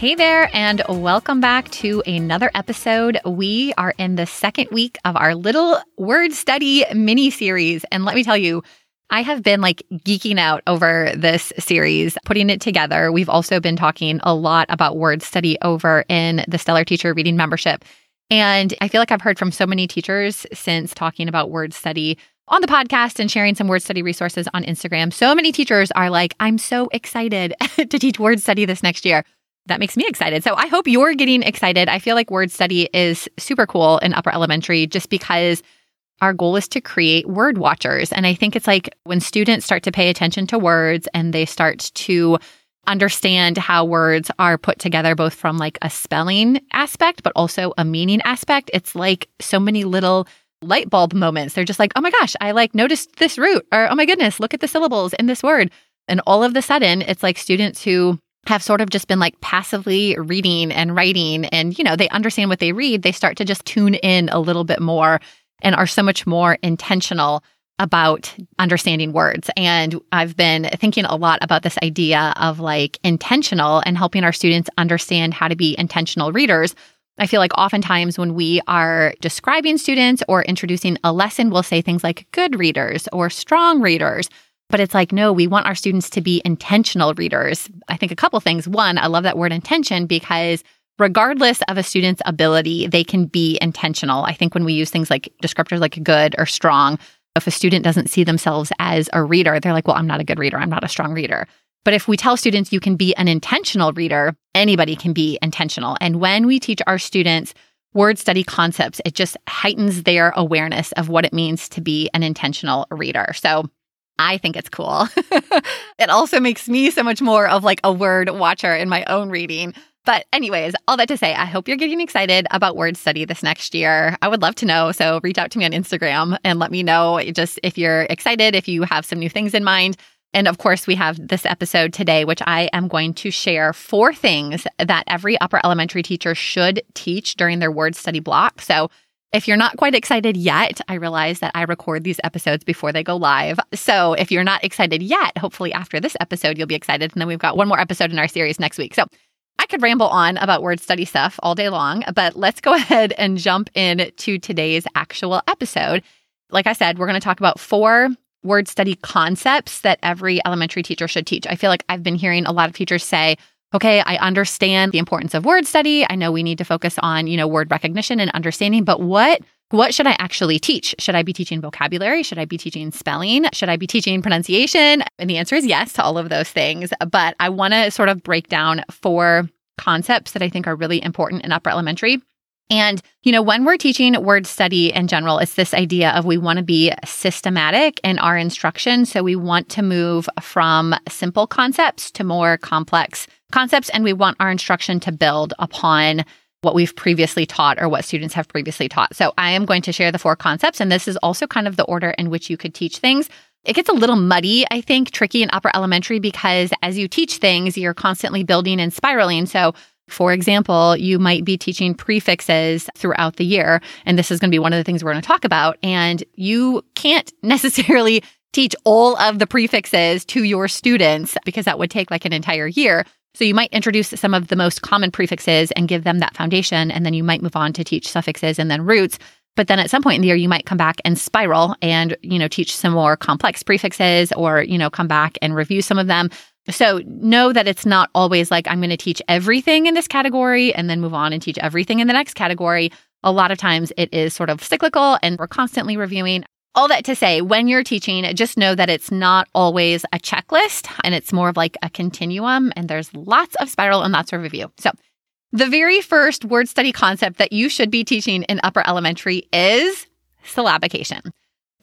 Hey there, and welcome back to another episode. We are in the second week of our little word study mini series. And let me tell you, I have been like geeking out over this series, putting it together. We've also been talking a lot about word study over in the Stellar Teacher Reading Membership. And I feel like I've heard from so many teachers since talking about word study on the podcast and sharing some word study resources on Instagram. So many teachers are like, I'm so excited to teach word study this next year that makes me excited. So I hope you're getting excited. I feel like word study is super cool in upper elementary just because our goal is to create word watchers. And I think it's like when students start to pay attention to words and they start to understand how words are put together, both from like a spelling aspect, but also a meaning aspect, it's like so many little light bulb moments. They're just like, oh my gosh, I like noticed this root, or oh my goodness, look at the syllables in this word. And all of the sudden, it's like students who have sort of just been like passively reading and writing and you know they understand what they read they start to just tune in a little bit more and are so much more intentional about understanding words. And i've been thinking a lot about this idea of like intentional and helping our students understand how to be intentional readers. I feel like oftentimes when we are describing students or introducing a lesson, we'll say things like good readers or strong readers but it's like, no, we want our students to be intentional readers. I think a couple things. One, I love that word intention because regardless of a student's ability, they can be intentional. I think when we use things like descriptors like good or strong, if a student doesn't see themselves as a reader, they're like, well, I'm not a good reader. I'm not a strong reader. But if we tell students you can be an intentional reader, anybody can be intentional. And when we teach our students word study concepts, it just heightens their awareness of what it means to be an intentional reader. So I think it's cool. it also makes me so much more of like a word watcher in my own reading. But, anyways, all that to say, I hope you're getting excited about word study this next year. I would love to know. So, reach out to me on Instagram and let me know just if you're excited, if you have some new things in mind. And of course, we have this episode today, which I am going to share four things that every upper elementary teacher should teach during their word study block. So, if you're not quite excited yet, I realize that I record these episodes before they go live. So if you're not excited yet, hopefully after this episode, you'll be excited. And then we've got one more episode in our series next week. So I could ramble on about word study stuff all day long, but let's go ahead and jump into today's actual episode. Like I said, we're going to talk about four word study concepts that every elementary teacher should teach. I feel like I've been hearing a lot of teachers say, okay, I understand the importance of word study. I know we need to focus on, you know, word recognition and understanding, but what what should I actually teach? Should I be teaching vocabulary? Should I be teaching spelling? Should I be teaching pronunciation? And the answer is yes to all of those things. But I want to sort of break down four concepts that I think are really important in upper elementary. And, you know, when we're teaching word study in general, it's this idea of we want to be systematic in our instruction. So we want to move from simple concepts to more complex concepts. And we want our instruction to build upon what we've previously taught or what students have previously taught. So I am going to share the four concepts. And this is also kind of the order in which you could teach things. It gets a little muddy, I think, tricky in upper elementary because as you teach things, you're constantly building and spiraling. So for example, you might be teaching prefixes throughout the year, and this is going to be one of the things we're going to talk about. And you can't necessarily teach all of the prefixes to your students because that would take like an entire year. So you might introduce some of the most common prefixes and give them that foundation, and then you might move on to teach suffixes and then roots. But then at some point in the year, you might come back and spiral and, you know, teach some more complex prefixes or, you know, come back and review some of them. So know that it's not always like I'm going to teach everything in this category and then move on and teach everything in the next category. A lot of times it is sort of cyclical and we're constantly reviewing. All that to say, when you're teaching, just know that it's not always a checklist and it's more of like a continuum and there's lots of spiral and lots of review. So the very first word study concept that you should be teaching in upper elementary is syllabication.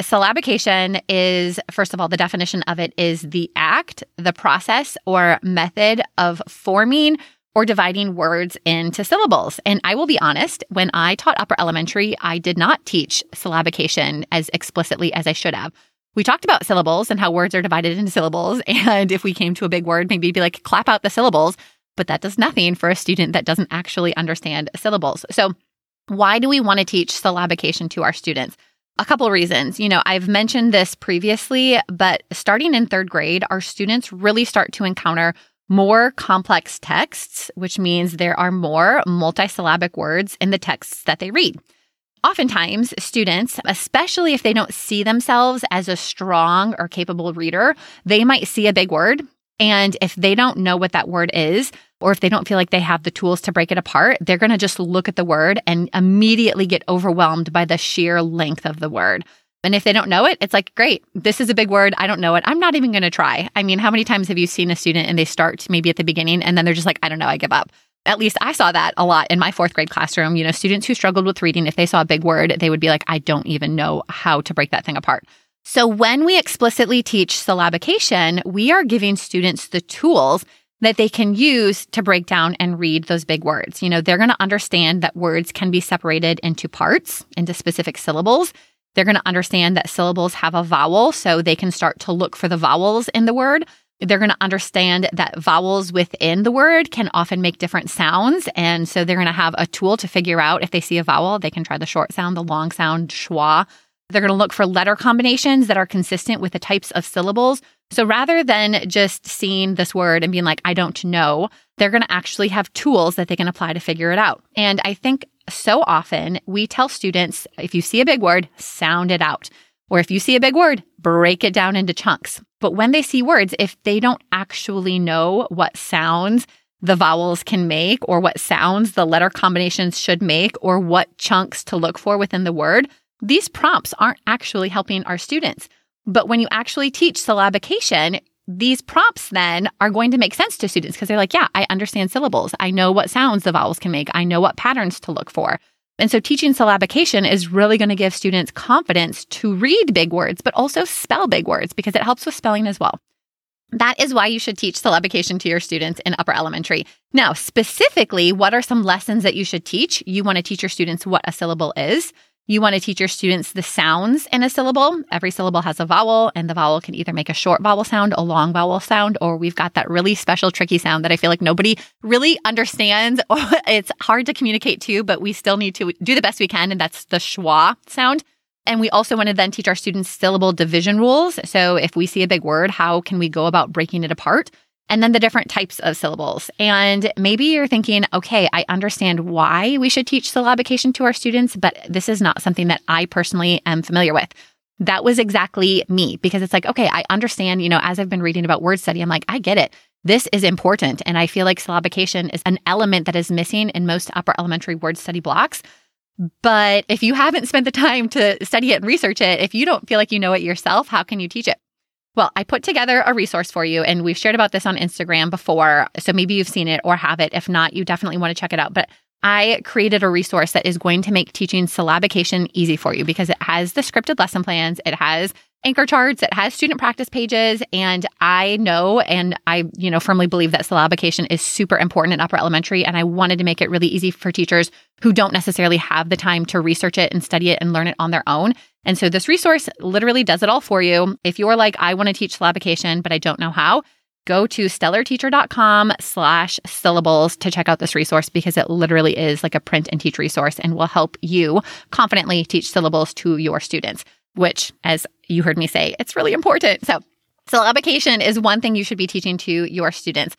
Syllabication is, first of all, the definition of it is the act, the process, or method of forming or dividing words into syllables. And I will be honest, when I taught upper elementary, I did not teach syllabication as explicitly as I should have. We talked about syllables and how words are divided into syllables. And if we came to a big word, maybe be like, clap out the syllables. But that does nothing for a student that doesn't actually understand syllables. So, why do we want to teach syllabication to our students? A couple reasons. You know, I've mentioned this previously, but starting in third grade, our students really start to encounter more complex texts, which means there are more multisyllabic words in the texts that they read. Oftentimes, students, especially if they don't see themselves as a strong or capable reader, they might see a big word. And if they don't know what that word is, or if they don't feel like they have the tools to break it apart, they're going to just look at the word and immediately get overwhelmed by the sheer length of the word. And if they don't know it, it's like, great, this is a big word. I don't know it. I'm not even going to try. I mean, how many times have you seen a student and they start maybe at the beginning and then they're just like, I don't know, I give up. At least I saw that a lot in my fourth grade classroom. You know, students who struggled with reading, if they saw a big word, they would be like, I don't even know how to break that thing apart. So when we explicitly teach syllabication, we are giving students the tools that they can use to break down and read those big words. You know, they're going to understand that words can be separated into parts, into specific syllables. They're going to understand that syllables have a vowel, so they can start to look for the vowels in the word. They're going to understand that vowels within the word can often make different sounds. And so they're going to have a tool to figure out if they see a vowel, they can try the short sound, the long sound, schwa. They're going to look for letter combinations that are consistent with the types of syllables so rather than just seeing this word and being like, I don't know, they're going to actually have tools that they can apply to figure it out. And I think so often we tell students if you see a big word, sound it out. Or if you see a big word, break it down into chunks. But when they see words, if they don't actually know what sounds the vowels can make, or what sounds the letter combinations should make, or what chunks to look for within the word, these prompts aren't actually helping our students. But when you actually teach syllabication, these prompts then are going to make sense to students because they're like, yeah, I understand syllables. I know what sounds the vowels can make. I know what patterns to look for. And so teaching syllabication is really going to give students confidence to read big words, but also spell big words because it helps with spelling as well. That is why you should teach syllabication to your students in upper elementary. Now, specifically, what are some lessons that you should teach? You want to teach your students what a syllable is. You want to teach your students the sounds in a syllable. Every syllable has a vowel, and the vowel can either make a short vowel sound, a long vowel sound, or we've got that really special, tricky sound that I feel like nobody really understands. it's hard to communicate to, but we still need to do the best we can, and that's the schwa sound. And we also want to then teach our students syllable division rules. So if we see a big word, how can we go about breaking it apart? And then the different types of syllables. And maybe you're thinking, okay, I understand why we should teach syllabication to our students, but this is not something that I personally am familiar with. That was exactly me because it's like, okay, I understand, you know, as I've been reading about word study, I'm like, I get it. This is important. And I feel like syllabication is an element that is missing in most upper elementary word study blocks. But if you haven't spent the time to study it and research it, if you don't feel like you know it yourself, how can you teach it? Well, I put together a resource for you and we've shared about this on Instagram before. So maybe you've seen it or have it. If not, you definitely want to check it out. But I created a resource that is going to make teaching syllabication easy for you because it has the scripted lesson plans, it has anchor charts, it has student practice pages, and I know and I, you know, firmly believe that syllabication is super important in upper elementary and I wanted to make it really easy for teachers who don't necessarily have the time to research it and study it and learn it on their own. And so this resource literally does it all for you. If you're like I want to teach syllabication but I don't know how, go to stellarteacher.com slash syllables to check out this resource because it literally is like a print and teach resource and will help you confidently teach syllables to your students, which, as you heard me say, it's really important. So, syllabication is one thing you should be teaching to your students.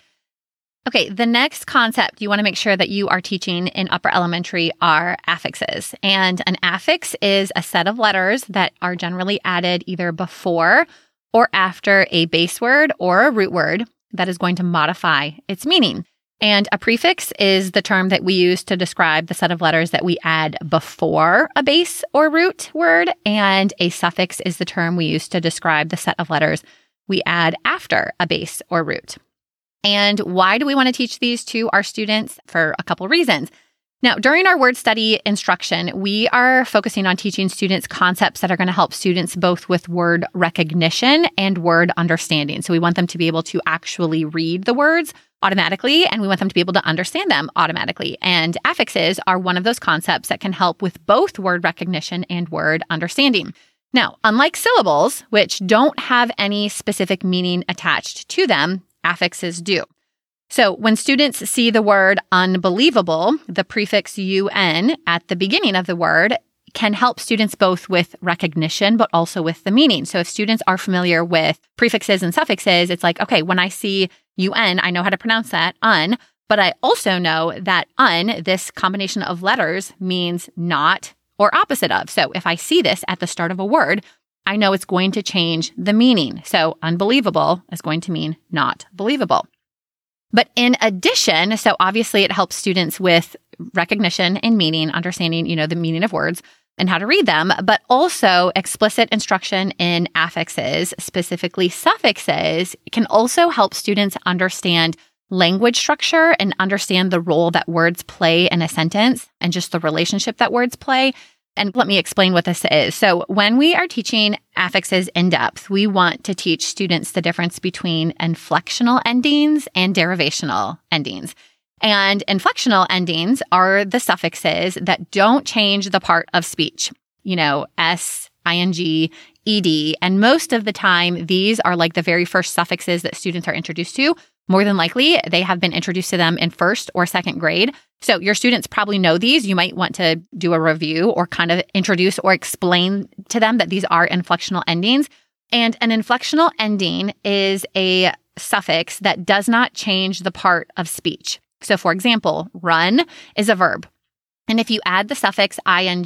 Okay, the next concept you want to make sure that you are teaching in upper elementary are affixes. And an affix is a set of letters that are generally added either before or after a base word or a root word that is going to modify its meaning. And a prefix is the term that we use to describe the set of letters that we add before a base or root word. And a suffix is the term we use to describe the set of letters we add after a base or root. And why do we want to teach these to our students? For a couple reasons. Now, during our word study instruction, we are focusing on teaching students concepts that are going to help students both with word recognition and word understanding. So we want them to be able to actually read the words automatically and we want them to be able to understand them automatically. And affixes are one of those concepts that can help with both word recognition and word understanding. Now, unlike syllables, which don't have any specific meaning attached to them, affixes do. So when students see the word unbelievable, the prefix un at the beginning of the word can help students both with recognition, but also with the meaning. So if students are familiar with prefixes and suffixes, it's like, okay, when I see un, I know how to pronounce that, un, but I also know that un, this combination of letters means not or opposite of. So if I see this at the start of a word, I know it's going to change the meaning. So unbelievable is going to mean not believable. But in addition, so obviously it helps students with recognition and meaning, understanding, you know, the meaning of words and how to read them, but also explicit instruction in affixes, specifically suffixes, can also help students understand language structure and understand the role that words play in a sentence and just the relationship that words play and let me explain what this is. So, when we are teaching affixes in depth, we want to teach students the difference between inflectional endings and derivational endings. And inflectional endings are the suffixes that don't change the part of speech. You know, S, ing, ed. And most of the time, these are like the very first suffixes that students are introduced to more than likely, they have been introduced to them in first or second grade. So your students probably know these. You might want to do a review or kind of introduce or explain to them that these are inflectional endings. And an inflectional ending is a suffix that does not change the part of speech. So, for example, run is a verb. And if you add the suffix ing,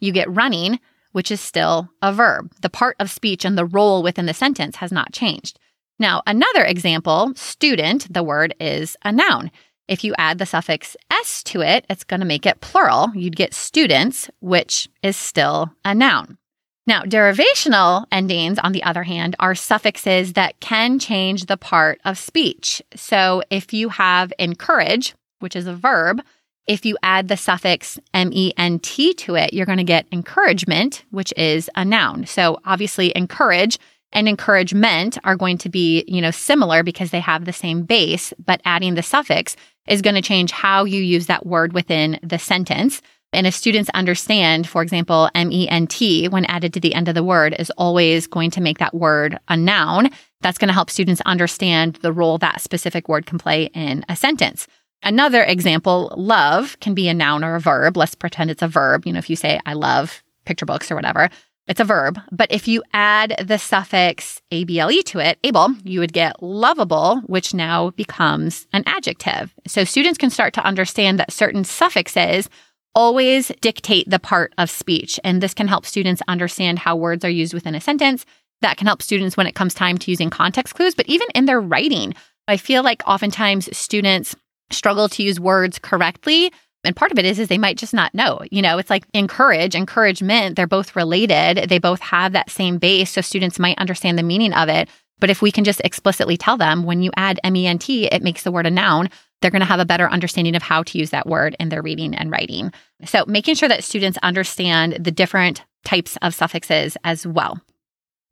you get running, which is still a verb. The part of speech and the role within the sentence has not changed. Now, another example, student, the word is a noun. If you add the suffix s to it, it's going to make it plural. You'd get students, which is still a noun. Now, derivational endings, on the other hand, are suffixes that can change the part of speech. So if you have encourage, which is a verb, if you add the suffix ment to it, you're going to get encouragement, which is a noun. So obviously, encourage and encouragement are going to be, you know, similar because they have the same base, but adding the suffix is going to change how you use that word within the sentence. And if students understand, for example, MENT when added to the end of the word is always going to make that word a noun, that's going to help students understand the role that specific word can play in a sentence. Another example, love can be a noun or a verb. Let's pretend it's a verb. You know, if you say, I love picture books or whatever, it's a verb, but if you add the suffix able to it, able, you would get lovable, which now becomes an adjective. So students can start to understand that certain suffixes always dictate the part of speech. And this can help students understand how words are used within a sentence. That can help students when it comes time to using context clues, but even in their writing. I feel like oftentimes students struggle to use words correctly and part of it is is they might just not know you know it's like encourage encouragement they're both related they both have that same base so students might understand the meaning of it But if we can just explicitly tell them when you add ment, it makes the word a noun, they're going to have a better understanding of how to use that word in their reading and writing. So making sure that students understand the different types of suffixes as well.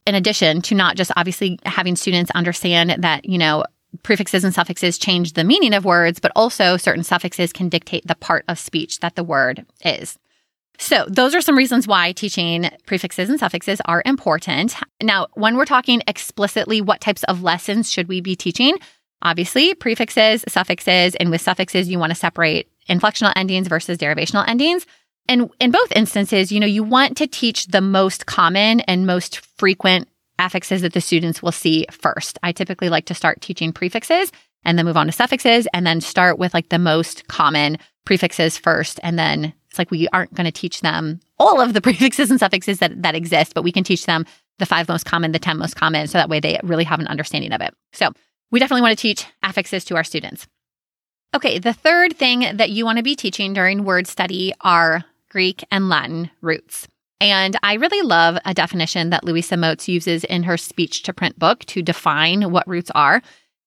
In addition to not just obviously having students understand that, you know, prefixes and suffixes change the meaning of words, but also certain suffixes can dictate the part of speech that the word is. So, those are some reasons why teaching prefixes and suffixes are important. Now, when we're talking explicitly what types of lessons should we be teaching, Obviously, prefixes, suffixes, and with suffixes, you want to separate inflectional endings versus derivational endings. And in both instances, you know, you want to teach the most common and most frequent affixes that the students will see first. I typically like to start teaching prefixes and then move on to suffixes and then start with like the most common prefixes first. And then it's like we aren't going to teach them all of the prefixes and suffixes that, that exist, but we can teach them the five most common, the 10 most common. So that way they really have an understanding of it. So we definitely want to teach affixes to our students. Okay, the third thing that you want to be teaching during word study are Greek and Latin roots. And I really love a definition that Louisa Moats uses in her speech to print book to define what roots are.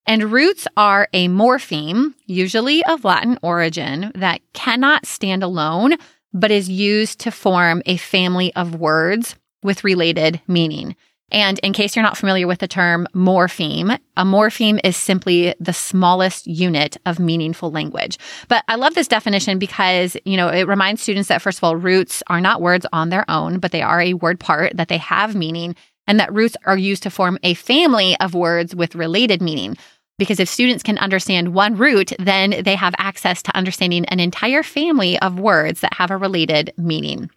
And roots are a morpheme, usually of Latin origin, that cannot stand alone, but is used to form a family of words with related meaning. And in case you're not familiar with the term morpheme, a morpheme is simply the smallest unit of meaningful language. But I love this definition because, you know, it reminds students that first of all, roots are not words on their own, but they are a word part, that they have meaning, and that roots are used to form a family of words with related meaning. Because if students can understand one root, then they have access to understanding an entire family of words that have a related meaning.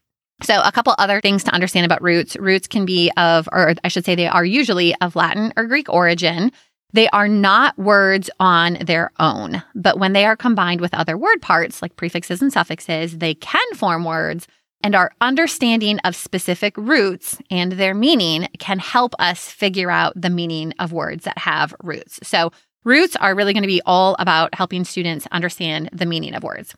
So, a couple other things to understand about roots. Roots can be of, or I should say, they are usually of Latin or Greek origin. They are not words on their own, but when they are combined with other word parts like prefixes and suffixes, they can form words. And our understanding of specific roots and their meaning can help us figure out the meaning of words that have roots. So, roots are really going to be all about helping students understand the meaning of words.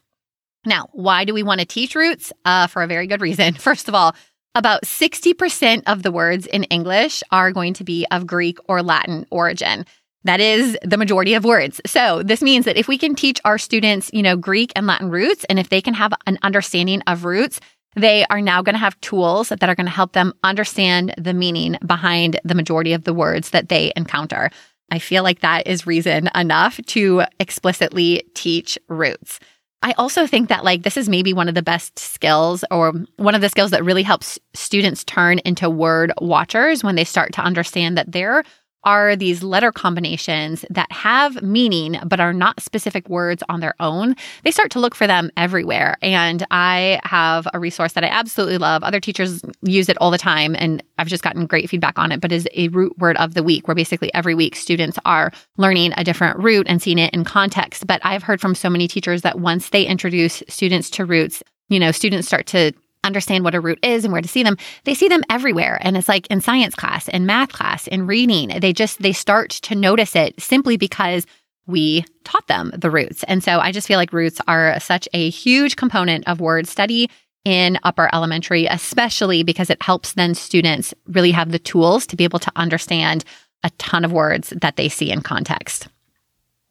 Now, why do we want to teach roots? Uh, for a very good reason. First of all, about 60% of the words in English are going to be of Greek or Latin origin. That is the majority of words. So this means that if we can teach our students, you know, Greek and Latin roots, and if they can have an understanding of roots, they are now going to have tools that are going to help them understand the meaning behind the majority of the words that they encounter. I feel like that is reason enough to explicitly teach roots. I also think that like this is maybe one of the best skills or one of the skills that really helps students turn into word watchers when they start to understand that they're are these letter combinations that have meaning but are not specific words on their own. They start to look for them everywhere. And I have a resource that I absolutely love. Other teachers use it all the time, and I've just gotten great feedback on it, but is a root word of the week, where basically every week students are learning a different root and seeing it in context. But I've heard from so many teachers that once they introduce students to roots, you know, students start to understand what a root is and where to see them they see them everywhere. And it's like in science class in math class in reading they just they start to notice it simply because we taught them the roots. And so i just feel like roots are such a huge component of word study in upper elementary especially because it helps then students really have the tools to be able to understand a ton of words that they see in context.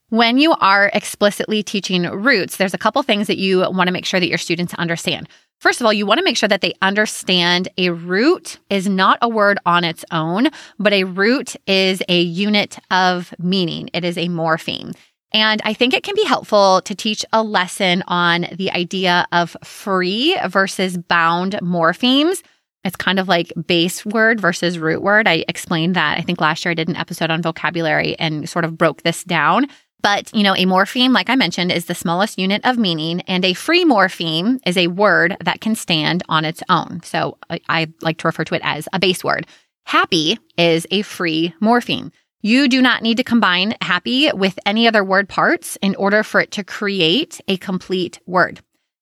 When you are explicitly teaching roots, there's a couple things that you want to make sure that your students understand. First of all, you want to make sure that they understand a root is not a word on its own, but a root is a unit of meaning. It is a morpheme. And I think it can be helpful to teach a lesson on the idea of free versus bound morphemes. It's kind of like base word versus root word. I explained that. I think last year I did an episode on vocabulary and sort of broke this down. But, you know, a morpheme, like I mentioned, is the smallest unit of meaning, and a free morpheme is a word that can stand on its own. So I, I like to refer to it as a base word. Happy is a free morpheme. You do not need to combine happy with any other word parts in order for it to create a complete word.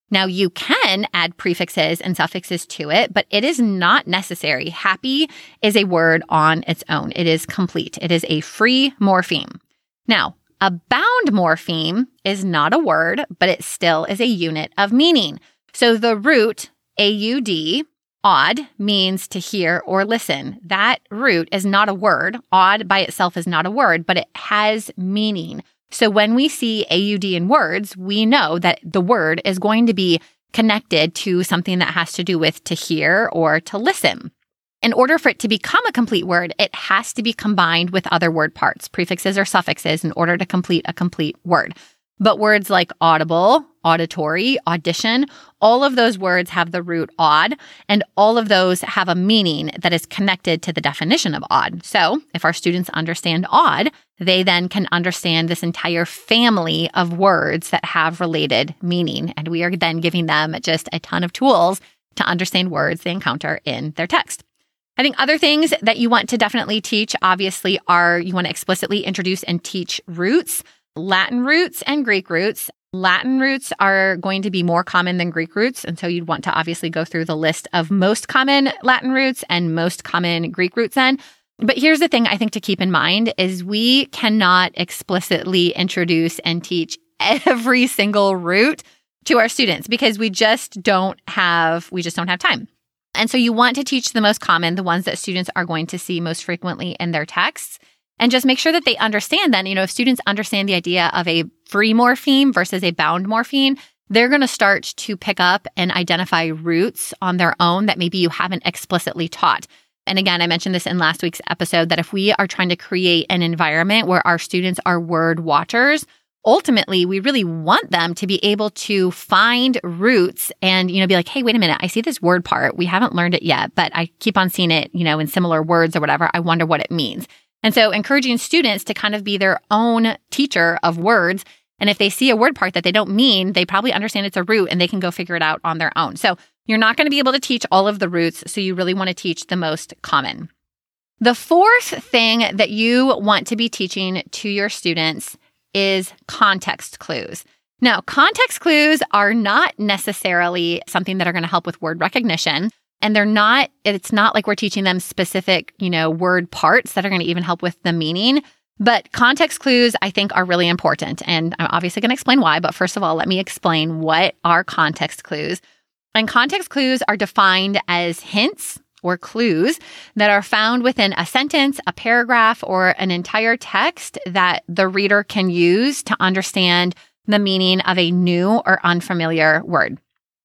Now, you can add prefixes and suffixes to it, but it is not necessary. Happy is a word on its own. It is complete. It is a free morpheme. Now, a bound morpheme is not a word, but it still is a unit of meaning. So the root AUD Odd means to hear or listen. That root is not a word. Odd by itself is not a word, but it has meaning. So when we see AUD in words, we know that the word is going to be connected to something that has to do with to hear or to listen. In order for it to become a complete word, it has to be combined with other word parts, prefixes or suffixes, in order to complete a complete word. But words like audible, auditory, audition, all of those words have the root odd, and all of those have a meaning that is connected to the definition of odd. So if our students understand odd, they then can understand this entire family of words that have related meaning. And we are then giving them just a ton of tools to understand words they encounter in their text. I think other things that you want to definitely teach, obviously, are you want to explicitly introduce and teach roots. Latin roots and Greek roots. Latin roots are going to be more common than Greek roots. And so you'd want to obviously go through the list of most common Latin roots and most common Greek roots then. But here's the thing I think to keep in mind is we cannot explicitly introduce and teach every single root to our students because we just don't have we just don't have time. And so you want to teach the most common, the ones that students are going to see most frequently in their texts and just make sure that they understand then, you know, if students understand the idea of a free morpheme versus a bound morpheme, they're going to start to pick up and identify roots on their own that maybe you haven't explicitly taught. And again, I mentioned this in last week's episode that if we are trying to create an environment where our students are word watchers, ultimately we really want them to be able to find roots and you know be like hey wait a minute i see this word part we haven't learned it yet but i keep on seeing it you know in similar words or whatever i wonder what it means and so encouraging students to kind of be their own teacher of words. And if they see a word part that they don't mean, they probably understand it's a root and they can go figure it out on their own. So you're not going to be able to teach all of the roots. So you really want to teach the most common. The fourth thing that you want to be teaching to your students is context clues. Now, context clues are not necessarily something that are going to help with word recognition. And they're not, it's not like we're teaching them specific, you know, word parts that are going to even help with the meaning. But context clues, I think, are really important. And I'm obviously going to explain why. But first of all, let me explain what are context clues. And context clues are defined as hints or clues that are found within a sentence, a paragraph, or an entire text that the reader can use to understand the meaning of a new or unfamiliar word.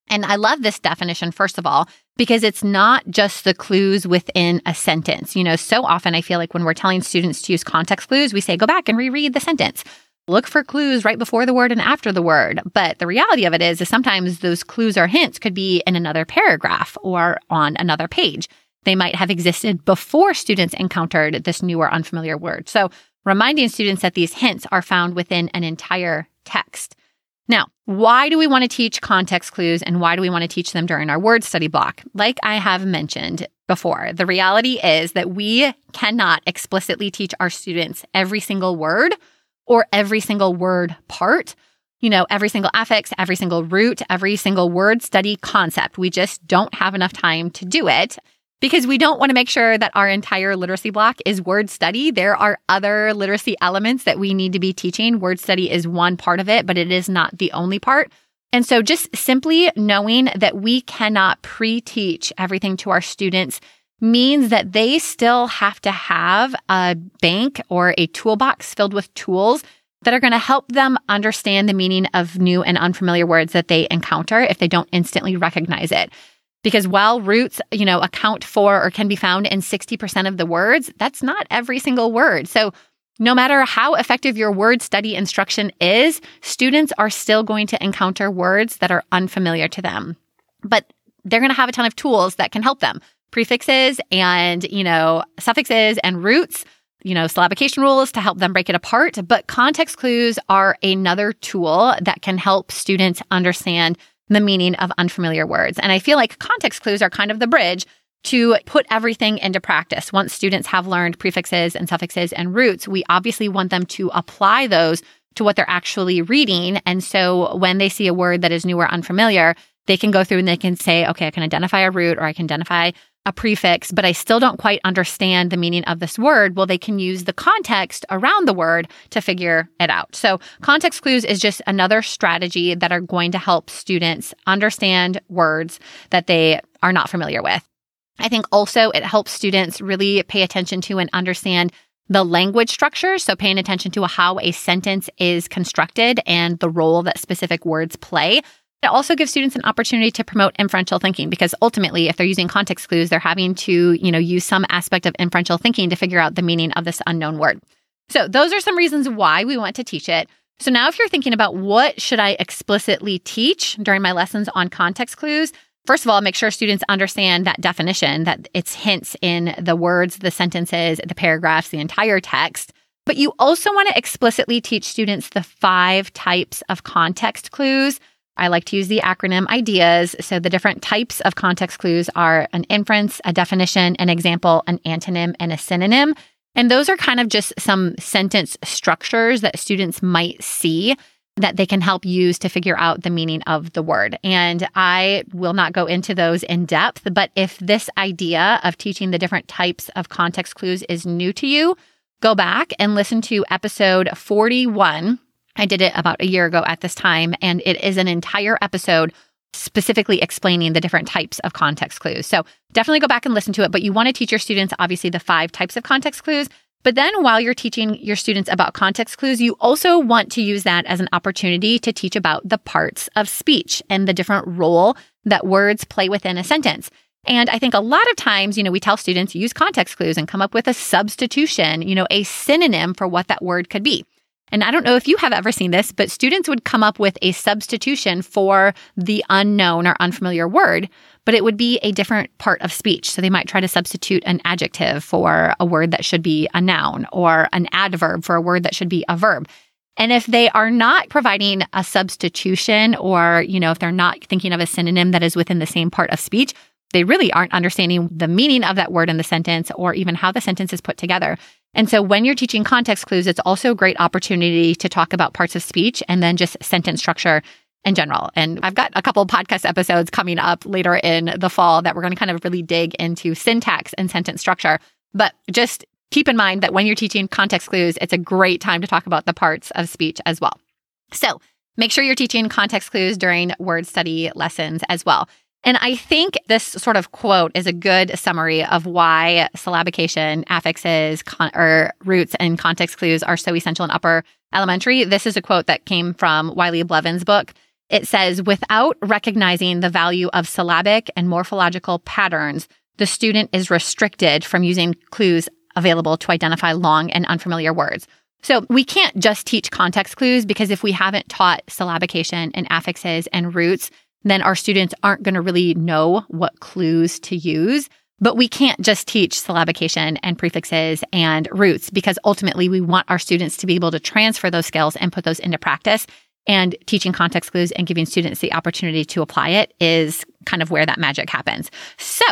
And I love this definition, first of all, because it's not just the clues within a sentence. You know, so often I feel like when we're telling students to use context clues, we say, go back and reread the sentence. Look for clues right before the word and after the word. But the reality of it is, is sometimes those clues or hints could be in another paragraph or on another page. They might have existed before students encountered this new or unfamiliar word. So reminding students that these hints are found within an entire text. Now, why do we want to teach context clues and why do we want to teach them during our word study block? Like I have mentioned before, the reality is that we cannot explicitly teach our students every single word or every single word part. You know, every single affix, every single root, every single word study concept. We just don't have enough time to do it because we don't want to make sure that our entire literacy block is word study. There are other literacy elements that we need to be teaching. Word study is one part of it, but it is not the only part. And so just simply knowing that we cannot pre teach everything to our students means that they still have to have a bank or a toolbox filled with tools that are going to help them understand the meaning of new and unfamiliar words that they encounter if they don't instantly recognize it. Because while roots, you know, account for or can be found in 60% of the words, that's not every single word. So no matter how effective your word study instruction is, students are still going to encounter words that are unfamiliar to them. But they're going to have a ton of tools that can help them. Prefixes and, you know, suffixes and roots, you know, syllabication rules to help them break it apart. But context clues are another tool that can help students understand the meaning of unfamiliar words. And I feel like context clues are kind of the bridge to put everything into practice. Once students have learned prefixes and suffixes and roots, we obviously want them to apply those to what they're actually reading. And so when they see a word that is new or unfamiliar, they can go through and they can say, okay, I can identify a root or I can identify a prefix, but I still don't quite understand the meaning of this word. Well, they can use the context around the word to figure it out. So context clues is just another strategy that are going to help students understand words that they are not familiar with. I think also it helps students really pay attention to and understand the language structure. So paying attention to how a sentence is constructed and the role that specific words play. It also gives students an opportunity to promote inferential thinking because ultimately, if they're using context clues, they're having to, you know, use some aspect of inferential thinking to figure out the meaning of this unknown word. So those are some reasons why we want to teach it. So now if you're thinking about what should I explicitly teach during my lessons on context clues, First of all, make sure students understand that definition, that it's hints in the words, the sentences, the paragraphs, the entire text. But you also want to explicitly teach students the five types of context clues. I like to use the acronym IDEAS. So the different types of context clues are an inference, a definition, an example, an antonym, and a synonym. And those are kind of just some sentence structures that students might see that they can help use to figure out the meaning of the word. And I will not go into those in depth, but if this idea of teaching the different types of context clues is new to you, go back and listen to episode 41. I did it about a year ago at this time, and it is an entire episode specifically explaining the different types of context clues. So definitely go back and listen to it. But you want to teach your students, obviously, the five types of context clues. But then while you're teaching your students about context clues, you also want to use that as an opportunity to teach about the parts of speech and the different role that words play within a sentence. And I think a lot of times, you know, we tell students use context clues and come up with a substitution, you know, a synonym for what that word could be. And I don't know if you have ever seen this, but students would come up with a substitution for the unknown or unfamiliar word but it would be a different part of speech. So they might try to substitute an adjective for a word that should be a noun or an adverb for a word that should be a verb. And if they are not providing a substitution or, you know, if they're not thinking of a synonym that is within the same part of speech, they really aren't understanding the meaning of that word in the sentence or even how the sentence is put together. And so when you're teaching context clues, it's also a great opportunity to talk about parts of speech and then just sentence structure in general. And I've got a couple podcast episodes coming up later in the fall that we're going to kind of really dig into syntax and sentence structure. But just keep in mind that when you're teaching context clues, it's a great time to talk about the parts of speech as well. So make sure you're teaching context clues during word study lessons as well. And I think this sort of quote is a good summary of why syllabication, affixes, con- or roots and context clues are so essential in upper elementary. This is a quote that came from Wiley Blevins' book. It says, without recognizing the value of syllabic and morphological patterns, the student is restricted from using clues available to identify long and unfamiliar words. So we can't just teach context clues because if we haven't taught syllabication and affixes and roots, then our students aren't going to really know what clues to use. But we can't just teach syllabication and prefixes and roots because ultimately we want our students to be able to transfer those skills and put those into practice and teaching context clues and giving students the opportunity to apply it is kind of where that magic happens. So,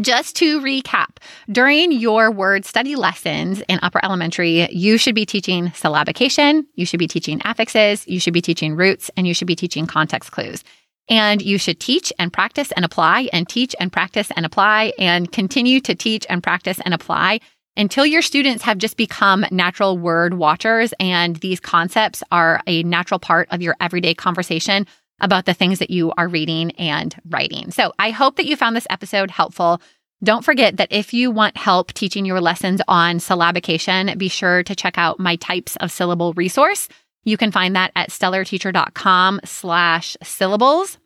just to recap, during your word study lessons in upper elementary, you should be teaching syllabication, you should be teaching affixes, you should be teaching roots, and you should be teaching context clues. And you should teach and practice and apply and teach and practice and apply and continue to teach and practice and apply until your students have just become natural word watchers and these concepts are a natural part of your everyday conversation about the things that you are reading and writing. So I hope that you found this episode helpful. Don't forget that if you want help teaching your lessons on syllabication, be sure to check out my types of syllable resource. You can find that at stellarteacher.com slash syllables.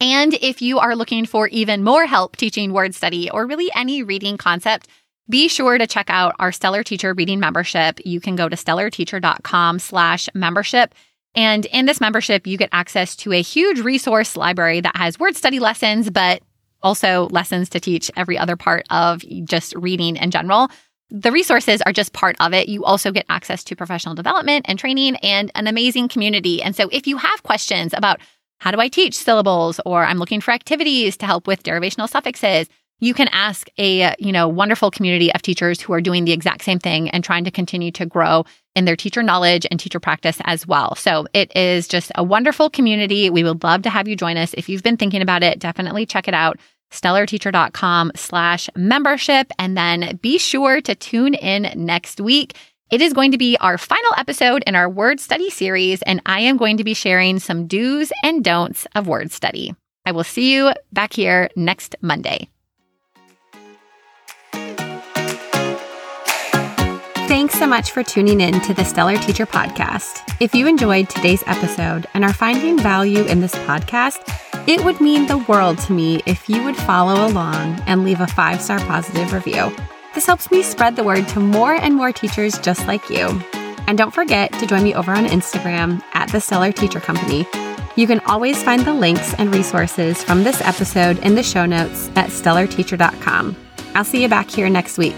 And if you are looking for even more help teaching word study or really any reading concept, be sure to check out our Stellar Teacher reading membership. You can go to stellarteacher.com slash membership. And in this membership, you get access to a huge resource library that has word study lessons, but also lessons to teach every other part of just reading in general. The resources are just part of it. You also get access to professional development and training and an amazing community. And so if you have questions about how do I teach syllables or I'm looking for activities to help with derivational suffixes, you can ask a you know wonderful community of teachers who are doing the exact same thing and trying to continue to grow in their teacher knowledge and teacher practice as well. So it is just a wonderful community. We would love to have you join us. If you've been thinking about it, definitely check it out. Stellarteacher.com slash membership. And then be sure to tune in next week. It is going to be our final episode in our word study series, and I am going to be sharing some do's and don'ts of word study. I will see you back here next Monday. Thanks so much for tuning in to the Stellar Teacher Podcast. If you enjoyed today's episode and are finding value in this podcast, it would mean the world to me if you would follow along and leave a five star positive review. This helps me spread the word to more and more teachers just like you. And don't forget to join me over on Instagram at the Stellar Teacher Company. You can always find the links and resources from this episode in the show notes at stellarteacher.com. I'll see you back here next week.